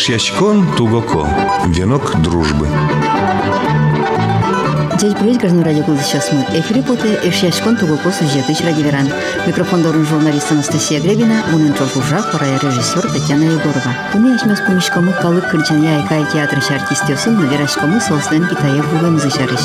Эшьячкон Тугоко. Венок дружбы. Здесь будет Граждан радио «Голос сейчас мы». Эфире поты Эшьячкон Тугоко сюжеты радиоверан. Микрофон дорун журналист Анастасия Гребина, унын жолжужа, пора режиссер Татьяна Егорова. Уны ашмес помешкомы калык кырчанья айкай театр артистёсын, наверашкомы сослен Китая булын зышарыш.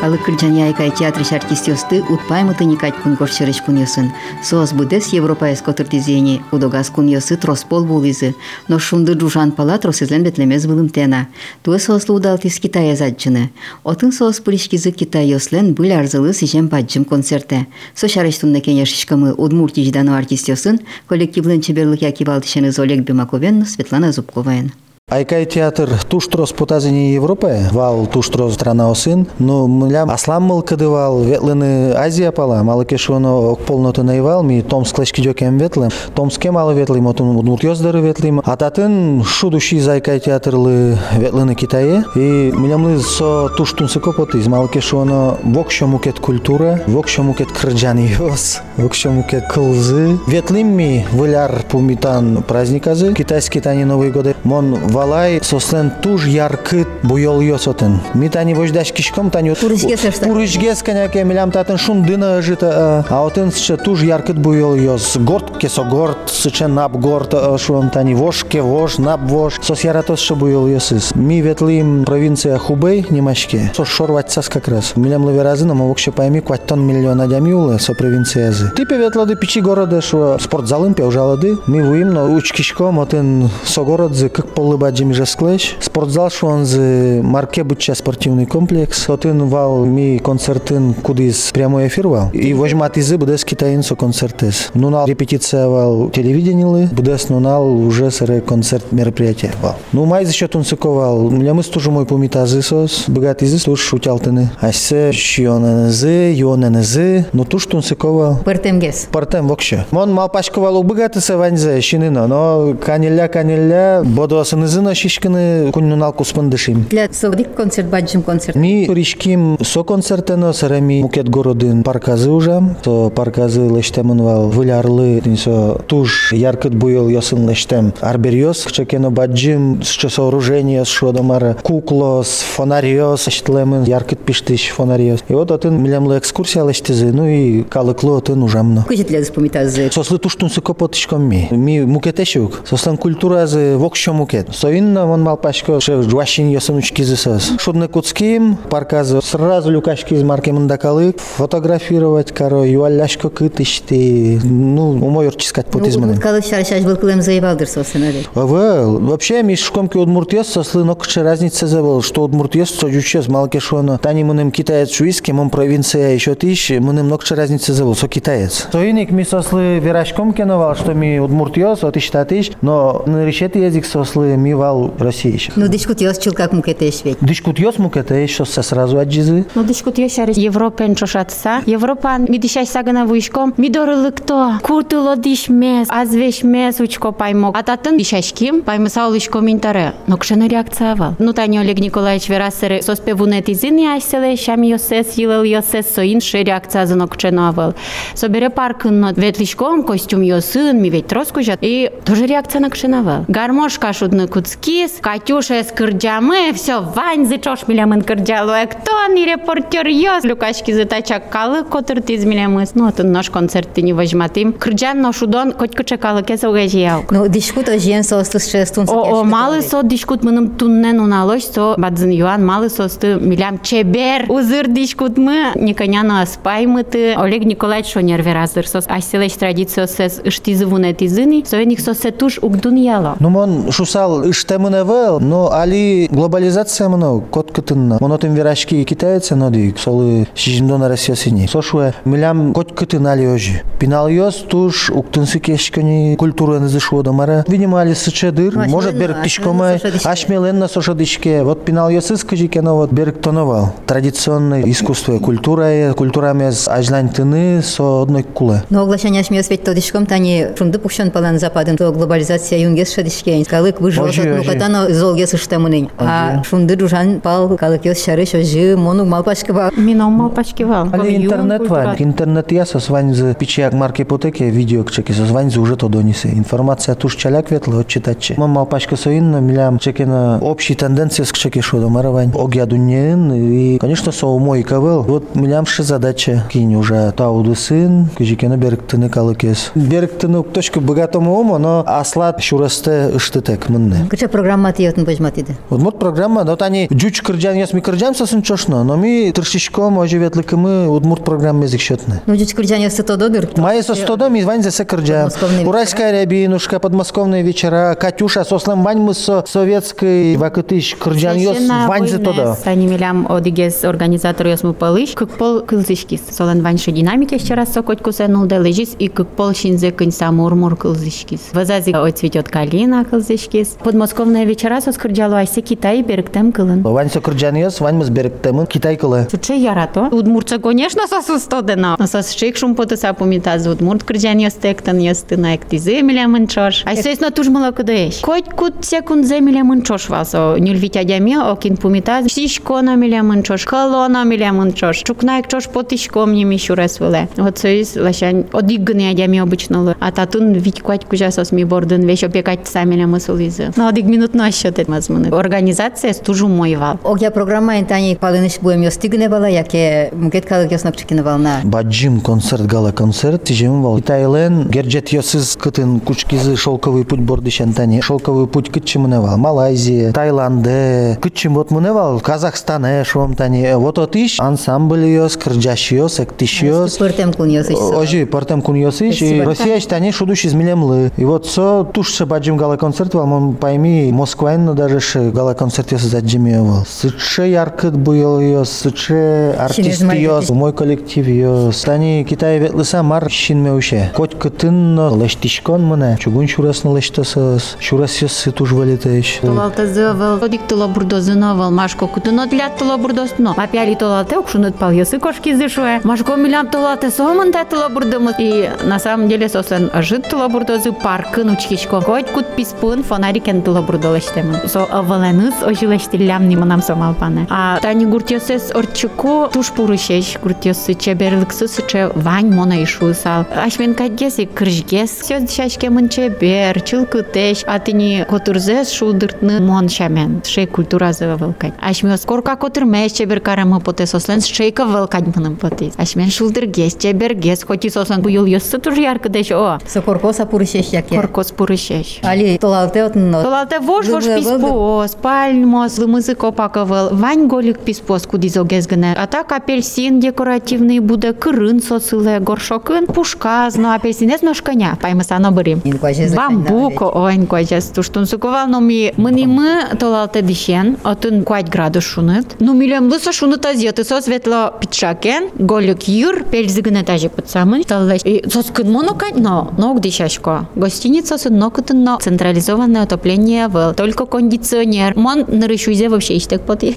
Калык кырджания айкай театр артистёсты утпаймыты никать кунгош шереш куньосын. Соос будес европаес котыртизени, удогас куньосы троспол булизы. Но шумды джужан пала тросизлен бетлемез былым тена. Туэ соослы удалтис Китая заджыны. Отын соос пыришкизы Китай йослен быль арзылы сижем баджым концерте. Со шарештунна кенешишкамы удмурти ждану артистёсын коллективлен чеберлык якивалтышеныз Олег Бимаковен, Светлана Зубковаен. Айкай театр туштрос потазини Европе, вал туштрос страна осын, но млям аслам мыл кыдывал, ветлыны Азия пала, малы кешуно полноты наивал, ми Томск лешки жокем ветлым, Томске малы ветлым, отун удмурт ёздары ветлым, ататын шудущий за Айкай театрлы ветлыны Китае, и млямлы со туштун сыкопотыз, малы кешуно вокшо мукет культура, вокшо мукет крджани ёс, вокшо мукет кылзы, ветлым ми выляр пумитан праздниказы, китайский тани Новый год, мон валай сослен туж яркыт буйол йосотын. Ми тани вождаш кишком тани Пурышгес каняке милям татын шундына жита, а отын сыча туж яркыт буйол йос. Горд кесо горд, сыча нап горд, шуан тани вош ке вош, нап вош. Сос яратос ша буйол йосыз. Ми ветлим провинция Хубей, немашке. Сос шорвать сас как раз. Милям лаверазына, ма вокше пойми, кваттон миллиона дямюлы со провинция зы. Типе ветлады пичи города, шо спортзалым пеужалады. Ми вуим, но уч кишком, отын со городзы, как полыба жасклеш. Спортзал шуанзы марке бутча спортивный комплекс. Отын вал ми концертын кудис прямой эфир вал. И возьмат изы будес китаин со концертес. Нунал репетиция вал телевиденилы, будес нунал уже сыре концерт мероприятия вал. Ну май за счет унсыковал. Меня мы стужу мой помитазы сос. Богат изы туш шутялтыны. Асе шионанызы, йонанызы. Ну туш тунсыковал. Партемгес. Партем вокше. Мон мал пашковал убыгатыса ваньзе шинина. Но канеля канеля бодосынызы Зына шишканы куннунал куспындышим. Для совдик концерт баджим концерт. Ми ришким со концертено сарами мукет городын парказы уже. То парказы лештемын вал вылярлы со туж яркыт буйыл ясын лештем. Арберьос чекено баджим с сооружения с шодомара куклос, фонарьос эштелемын яркыт пиштиш фонарьос. И вот атын милямлы экскурсия лештезы, ну и калыклы атын ужамно. Кujitля спомитазы. Сослы туштун сыкопотышком ми. Ми мукетешук. Сослан культуразы вокшо мукет. Соинна вон малпашко ше жващин ясынучки зысас. Шудны куцким, парказы сразу люкашки из марки мандакалы, фотографировать, коро, юалляшко кыт ишти, ну, умойор чискать Ну, потизманы. калык шаршаш был кылым заебалдыр сосынады. Well, вообще ми шкомки удмуртьес сослы нокче разница забыл, что удмуртьес соджучес малке шоно. Тани мыным китаец шуиски, мон провинция еще тысяч, мыным нокче разница забыл, со китаец. Соиник ми сослы верашком кеновал, что ми удмуртьес, от иштатыш, но на решеты язык сослы ми вал России еще. Ну, дискутиос чулкак мукетеш ведь. Дискутьес мукета еще со сразу отжизы. Ну дискутио шари Европен чошатса. Европан мидишай сагана вуишком. Мидорылыкто. Куртыло диш мес. Азвеш мес учко паймок. Ататын дишашким. Паймы саулышко минтаре. Но кшена реакция вал. Ну тани Олег Николаевич верасere соспевунет изини айселе шами йосес йилел йосес со инше реакция за нокчено авал. Собере паркын но ветлишком костюм йосын ми ведь троскужат. И тоже реакция на кшеновал. Гармошка шудны куцкис. Катюша с кырджамы. Все, Вань зычош милямын кырджалу. Кто не репортер йос. Люкашки затачак калы котыр тиз милямыс. Ну, это наш концерт ты не возьматым. Кырджан но шудон котку чекалы кеса угажиял. Ну, дискут ожен сослыс шестун. О, о, малы со дишкут мыным туннен уналош со бадзын юан малы состы милям чебер узыр дишкут мы никоняно аспаймыты Олег Николаевич шо нерверазыр сос айселеш традиция сес ыштизы вунет изыни соеник сосе туш угдун яло. Ну, мон шусал вел, но али глобализация мно, кот кытынна. Монотын верашки китайцы нодик, солы шижимдона Россия сини. Сошуе, милям кот кытын али ожи. Пинал йос туш уктынсы кешкани культура нызышло домара. Видимо, али сычедыр, может ашмелен, берг тишкомай, ашмелен сошадышке. Вот пинал йос искажи кено вот берг тоновал. Традиционное искусство, культура, культура мез ажлань тыны со одной куле. Но оглашение шмес ведь то дишком тани шунды пушон палан западын то глобализация юнгес шадишкен. Калык выжил Ну ожи. катано золге сыштамынын. А шунды дужан пал калыкес шары шожы мону малпашка ба. Мин омал пачкивал. Али интернет вань. Интернет я со сваньзы пичаяк марки потеке видео чеки со сваньзы уже то донисе. Информация туш чаляк ветла от читаче. Мама пачка соинна милям чекена общие тенденции с чеки шо маравань. Огя дуньен и конечно со мой кавел. Вот милям ше задача кинь уже тауды сын кижикена беректыны калыкес. Беректыны точка богатому омо, но аслат шурасте ыштытек мынне. Кыча программа тиятын бажматиды. Вот мод программа, но тани жуч кырджан яс ми кырджам сосын чошно, но ми тыршишком ожеветликымы удмурт программа язык счетны. Ну дичь кырджан ясы тододыр. Майя со стодом и вань за кырджам. Подмосковные Уральская рябинушка, подмосковные вечера, Катюша, сослам вань мы со советской вакытыш кырджан йос вань за тодо. Сани милям одигес организатор йос му палыш, как пол кылзышкис. Солен ваньше динамики еще раз сокоть кусенул да лежис, и как пол шинзе кынь самурмур кылзышкис. Вазази ой цветет калина кылзышкис. Подмосковные вечера со скырджалу айсе Китай беректем кылын. Вань йос, вань мы сберектемын Китай кылы. Чуче ярато. Удмуртца, конечно, сосу стодена. Но сос шик шум потыса помитаз. Удмурт кырджан йос тектен йос тына экти земля мынчош. Ай сес на туж мала кыдеш. Коть кут секунд земля мынчош васо. Нюл витядями окин помитаз. Сишкона миля мынчош. Колона миля мынчош. Чукна чош потишком не мишурес выле. Вот соис лашань одиггны адями обычно лы. А татун вить коть кужа сос ми борден вещь опекать сами ля мысл изы. Но на счет это мазмыны. Организация стужу мой вал. Огя программа интани палыныш буем йос тигне бала, яке мукет калык йос напчикine вална. Баджим концерт, гала концерт, тижем вал. Китайлен, герджет йосыз кытын кучкизы шелковый путь бордыш антане. Шелковый путь кытчы мыневал. Малайзия, Таиланде, кытчым вот мыневал. Казахстане шом тани. Вот от иш ансамбль йос, кырджаш йос, эктиш йос. Пыртем кун йос иш. Ожи, партем кун йосиш, и Спасибо. Россия штане шудуш из милемлы. И вот со тушше баджим гала концерт вал, мон пойми, эми москванын даже шы э, гала концерт ёс заджиме бол сычы яркыт буйыл ёс сычы артист ёс мой коллектив ёс тани китай ветлыса мар шинме уше коть кытын лештишкон мына. Чугун шурасны лештасыз шурас ёс сытуж валитеш толалтазы вал. Одик тула бурдозыновал машко кутын для тула бурдозно апяли толалте укшунут пал ёсы кошки зышуэ машко милям толалте сомында тула бурдымыз и на самом деле сослен жит тула бурдозы паркын учкичко. Коть кут писпын фонарикен дыла бурдалаштема. Со аваланыз ожилаштиллям ниманам сомалпаны. А тани гуртиосес орчуко туш пурышеш гуртиосы чеберликсыз че вань мона ишу сал. Ашмен кадгеси кыржгес. Сёз шашке мынче бер, чылкытеш, а тини котурзес шулдыртны мон шамен. Шей культуразы вылкать. скорка корка котырмеш чебер карамы потес ослен шейка вылкать мыным потес. Ашмен шулдыргес, чебергес, хоть и сосан буйыл ёссы тур яркыдеш о. Со коркоса пурышеш яке. Коркос пурушеш. Али толалте отнно. Лыбы, писпос, пальмос, лымызы копаковал, вань голик писпос кудизо гезгене. А так апельсин декоративный буде, кырын сосыле, горшокын, пушка, зно апельсинез ножканя, паймысано бырим. Бамбуко, ой, кважез, туштун сукувал, но ми, мыни мы толалте дишен, отын квать градус шунет. Ну, милем лысо шунет азеты, со светло пичакен, голик юр, пельзыгыне тажи подсамын, таллеш. И соскын монокать, но, ног дишашко. Гостиница с нокотын, но централизованное отопление был, только кондиционер. Мон нарышузе вообще иштек поти.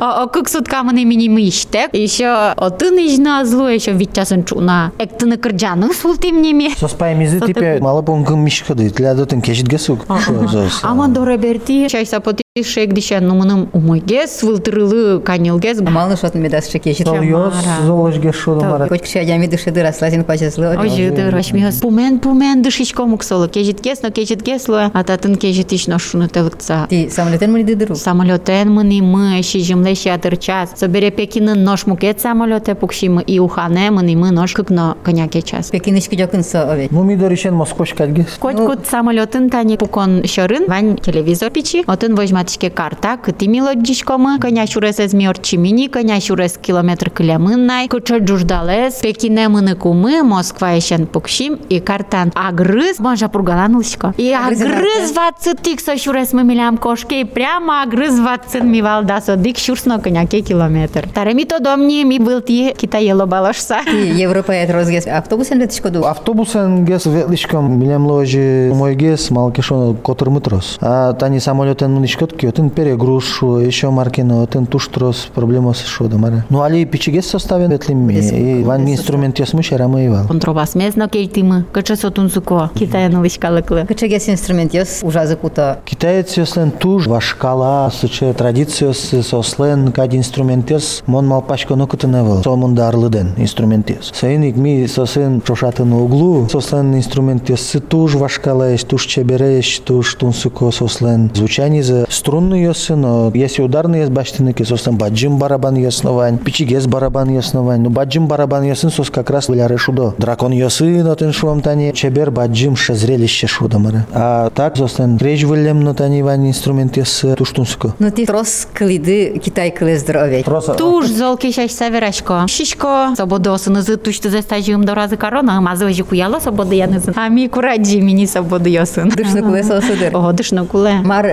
А а как суткамы не мини иштек. Еще отын ижна зло, еще витясын чуна. Эктыны кырджаны султим неме. Сос паймизы Со типе мало понгым мишкады. Тля дотын кешит гесук. Шо зос. Ама доре берти, чай сапоти шек дишен, ну мыным умойгес, вылтырылы канилгес. Малыш отын медас шекешит. Тол йос, Мара. золош гешо мара. Коть кши адями дышиды раслазин кважезлы. Ожи дырашмиос. Пумен пумен дышичко муксоло. Кежит гес, но кежит гесло. А татын кежит ишно шуны телыкца. Ти самолетен мыни дыдыру. Самолетен мыни мы, ши жимле ши атырчас. Собере пекинын нож мукет самолете пукшимы и ухане мыни мы нож кыкно коняке час. Пекинишки жокын со овет. Ну ми доришен Москош кальгес. Коть кут самолетын тани пукон шорын, вань телевизор пичи, отын возьматышке карта, кыты милодичкомы, коня шурес из миорчимини, коня шурес километр кылямыннай, куча джуждалес, пекине мыны кумы, Москва ещен пукшим, и картан агрыз, можа пургаланылышко. И агрыз ватсы тик со шурес мы милям кошке, и прямо агрыз ватсын ми валдасо, дик шурсно коняке километр. Тареми то домни ми был ти китаело балашса. Ти Европаят розгес автобусен летишко ду. Автобусен гес ветлишком милем ложи мой гес малкешон котыр мытрос. А тани самолетен мунишкот ветки, отын перегруз шу, еще маркина, отын туштрос, проблема с шо да мара. Ну али пичигес составен ветлими, и ван инструмент ясмы шарама ивал. Контробас мезно кейтимы, кача сотун суко, китая новичкалыклы. Кычегес инструмент ёс ужазы кута. Китаец яслен туж, вашкала, сыче традициос, сослен, кад инструмент яс, мон мал пачко ну кытынавал, сомун дарлыден инструмент яс. Сайын икми сосын чошатын углу, сослен инструмент яс, туж вашкала туж чеберееш, туж тунсуко сослен звучание за Струнный ясы, но если ударный яс баштыныки, сослен баджим барабан ясновань, пичигес барабан ясновань, ну баджим барабан ясын сос как раз выляры шудо. Дракон ясы, но тен шуам тани, чебер баджим ше зрелище шуда мара. А так сослен креш вылем, но тани вань инструмент ясы туж тунсуко. Ну ти трос кылиды Китай кылездыр. Просто Туж золки шаш саверашко. Шишко, свободосын ызы тушты застажим до разы корона, мазы ожи куяло свободы янызын. Ами кураджи мини свободы ясын. Дышны кулес осыдыр. О, дышно куле. Мар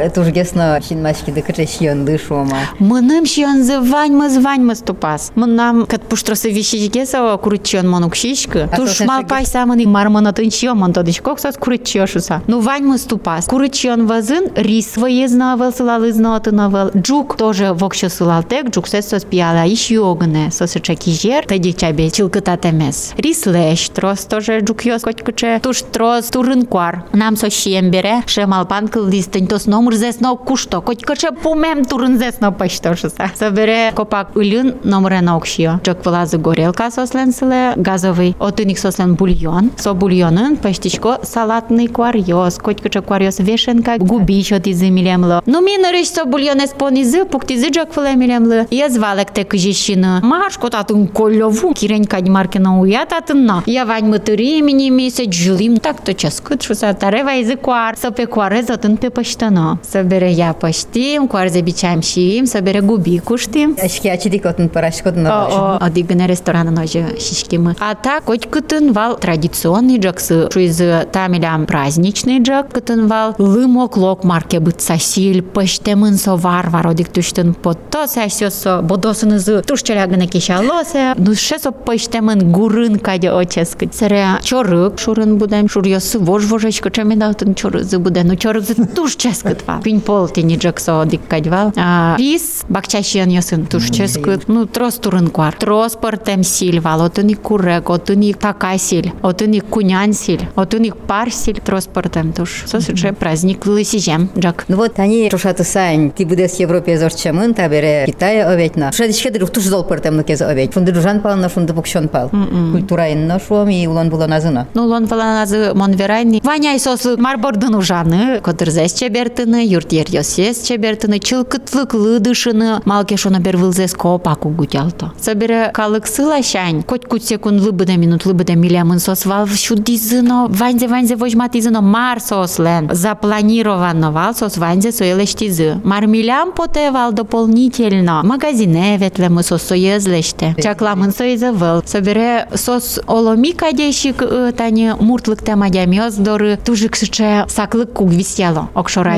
macinmașchi decât și eu îndâșu-mă. Mănăm și eu înzăvani, mă zvani mă stupas. Mănam că puștro să vii și sau curăcion mă nucșișcă. Tu și mal pai seamă nici mar și eu mă întotdeși coc să curăcioșu sa. Nu vani mă stupas. Curăcion văzân, ris vă iez navel să la lâz not în navel. Джук тоже вокше сулалтек, джук се со спиала и шиогне, со се чеки жер, те дича бе чилката темес. Рислеш, трос тоже джук йос кочкаче, туш трос турын куар. Нам со шием бере, шемал панкл листень, тос номер зес но куш зесно кушто. Котькуче пумем турын зесно пашто шуса. Собере копак ылын номере наукшио. Джок вылазы горелка сослен сыле газовый. Отыник сослен бульон. Со бульонын паштичко салатный куарьос. Котькуче куарьос вешенка губищо тизы милемло. Ну минориш со бульон эспонизы пуктизы джок фыле милемлы. Я звалек те кыжищины. Машко татын кольову. Кирень кадьмаркина уятатынна. Я вань мытыри мини месяц жилим. Так то час кыт шуса тарева изы куар. Сопе куаре затын пе паштано. Собере я паштим, куар забичаем шим, собере губи куштим. Ашки ачидик отын парашкодын О, о, дигне рестораны ножи шишкимы. А так, хоть кытын вал традиционный джаксы, шуиз тамилям праздничный джак кытын вал, лымок лок марке быт сасиль, пыштемын со варвар, одик туштын потто сасёсо, бодосын изы тушчалягына кешалосе, ну шесо пыштемын гурын каде оческы. Сере чорык шурын будем, шур йосы вож вожечко, чами даутын чорызы буде, ну чорызы туш ческыт вал. Пинь пол тени джаксо одик кадьвал. А рис бакчашиан йосын туш ческыт, ну трос турын куар. Трос пыртем силь вал, отыник курек, отыник такай силь, отыник кунян силь, отыник пар силь, трос пыртем туш. Сос уже праздник лысижем, джак. Ну вот они тушаты сайн, ти будес Европе зорчамын, та бере Китая оветна. Шадишке дыр туш зол пыртем ну кез овет. Фунды пал, но фунды букшон пал. Культура инно шуам и улон було назына. Ну, лон фаланазы монверайни. Ваняй сосы марбордын ужаны, котырзес чебертыны, юртер йосес чебертыны, чылкытлык лыдышыны, малке шона бер вылзес копаку гутялто. Собере калык сылашань, коть кут секунд лыбыда минут лыбыда милямын сос вал шудизыно, ванзе ванзе вожматизыно мар сос лен. Запланировано вал сос ванзе соелештизы. Мар милям поте вал дополнительно. Магазине ветлемы сос соезлеште. Чакламын соезавыл. Собере сос оломи кадешик э, тани муртлык тема дямиоз доры тужик сыче саклык куг висяло. Окшора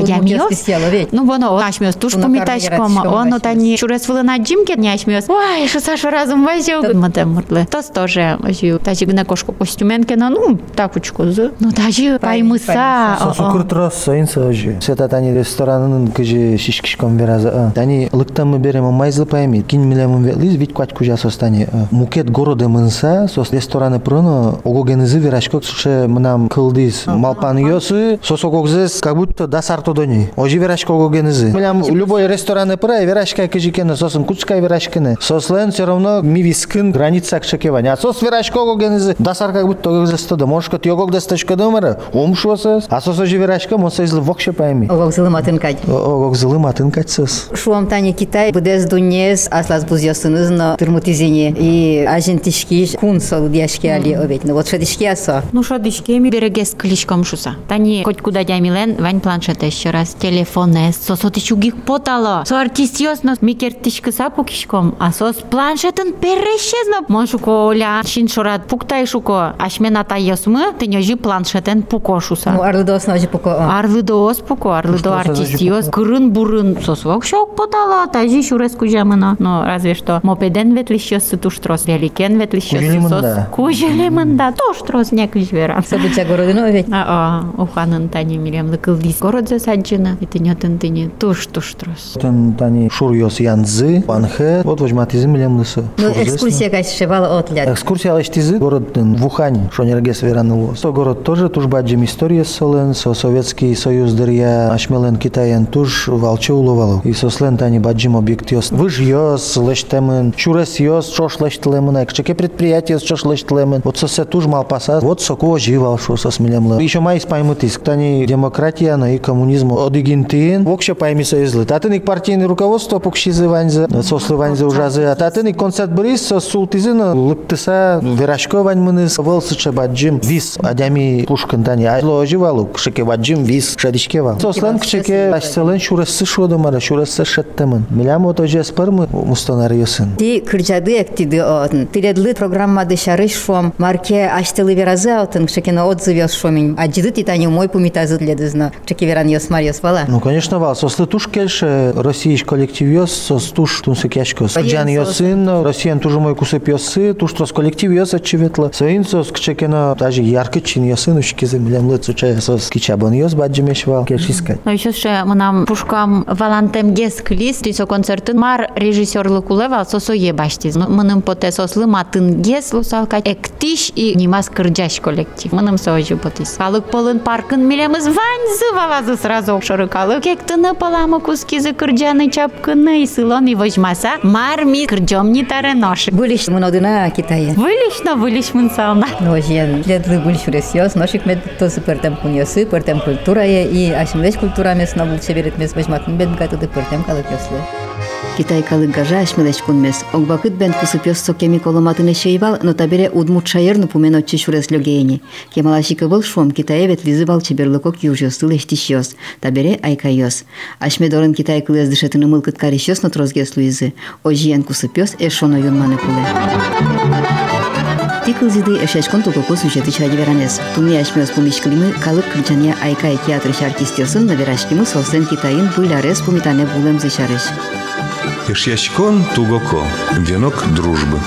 Ну, Ой, ну воно начмес, туш помітач кома, оно та ні, чурес вилина джімки нячмес. Ой, що це ж разом везю. Мате мрли. Тос тоже ось, та ж гне кошко костюменки, ну, такучку, ну, та ж паймиса. Сокур трос, сайнса ожи. Все та тани ресторанын кыжи шишкишком бераза. лыктам мы берем майзлы пайми, кин милемын велиз, ведь квачку жа состани. Мукет города мынса, сос рестораны прыну, огогенызы верашкок, ше мнам кылдыз, малпан йосы, сосогогзыз, как будто дасартодони. Ожи верашкок верашка огогенызы. Милям любой рестораны пыра верашка кыжикене сосын куцкай верашкене. Сослен все равно ми вискын граница кшекевань. А сос верашка огогенызы дасар как будто огогзес тода. Может кот йогог дестачка домара. Умшосыз. А сос ожи верашка моса изл вокше пайми. Огок зылыматын кать. Огог зылым атын качсыз. Шуам тани Китай будес дунес аслас буз ясынызно тырмутизине и ажин тишки кун сол дияшки али овет. Ну вот шадишки асо. Ну що дишкеми берегес клишком шуса. Тані хоть куда дямілен, вань планшет ще раз, mes, со сотичу гик потало. Со артистиосно микертишкы сапу кишком, а сос планшетін перешезно. Мон шуко оля, шин шорат пуктай шуко. Ашмен ата йосмы, тынёжи планшетен пуко шуса. Ну, арлыдос ножи пуко. Арлыдос пуко, арлыдо артистиос. Кырын бурын сос вок шок потало, тажи шурес кужамына. Но разве что мопеден ветлищёсы туштрос, великен ветлищёсы сос. Кужелемында туштрос нек жвера. События городино е ведь. А-а, уханын тани милем лыкылдис. Город засаджена, и тынётын тыне туш туштрос. Тын тани шурьос янзы, панхе, вот возьматизм милем лысы. Ну, экскурсия кайшевала от ляд. Экскурсия алаштизы город Вухань, шонергес веранылос. То город тоже туж баджим история солен, со Советский Союз дырья ашмелен Китаян туж валче уловало. И со слен тани баджим объектиос. Выж йос, лештемен, чурес йос, чош лештелемен, экчеке предприятие чош лештелемен. Вот со се туж мал паса, вот соко живал, шо со смелем лы. Еще май спаймутис, тани демократия, но и коммунизм одигинтин. Вокше пайми союзлы. Татыник партийный руководство покшизы ваньзы, сослы ваньзы ужазы. А татыник концерт брис, со султизы, лыптыса, верашко ваньмыныс, волсыча баджим, вис, адями пушкин тани. Айло оживалу, кшеке баджим, вис, шадишке вал. Сослен кшеке, ашселен шурасы шодомара, шурасы шеттемын. Милям вот оже спармы мустанарысын. Ти кыржады эктиди отын. Тиредлы программады шарыш шом. Марке аштылы веразы отын. Шекена отзывёс шомин. Аджиды титани мой пумитазы дледызно. Шеке веран ёс марьёс вала. Ну, конечно, вал. Сослы туш кельше российш коллектив йос, сос туш тунсы кячкос. Джан йосын, россиян тужу мой кусып йосы, туш трос коллектив йос очеветла. Соин сос кчекена даже ярко чин йосын, ушки землям лыцу чая сос кичабон йос баджимеш вал. Кельшискать. Ну еще ще мынам пушкам валантем гес клис тисо концертын мар режиссерлы кулева сосо ебаштиз. Мыным поте сослы матын гес лусалка эктиш и нимас кырджаш коллектив. Мыным соожу потис. Калык полын паркын милемыз ваньзы валазы сразу шоры проекта палама куски за кырджаны чапкыны исылон и вожмаса марми кырджомни таранош. Вылиш мнодына Китая. Вылишно вылиш мунсална. Ножен. Ледлы вылиш уресиос, ношик мед тозы пыртем куньосы, пыртем культурая е и ашимлеш культура местна бул чеберет мес вожматын бед гатыды пыртем калыкёслы. Китайкалы гажа ашмелеш кунмес. Огбакыт бен кусып сокеми кеми коломатыны шейвал, но табере удмут шаерну пумен отче шурес легейни. Кемалашика был шум китаевет визывал чеберлыкок южьосыл эштишьос. Табере айкайос. Ашмедорын китайкылы эздышетыны мылкыт карищос, но трозгес луизы. Ожиен кусып йос эшоно юнманы куле. Тикл зиды эшешкон тукоку сюжеты чади веранес. Туми ашмёс пумишклимы калык кричания айка эки атрыш на наверашкимы солсен китайын буйларес пумитане булэм зышарыш. Ишьяськон тугоко. Венок дружбы.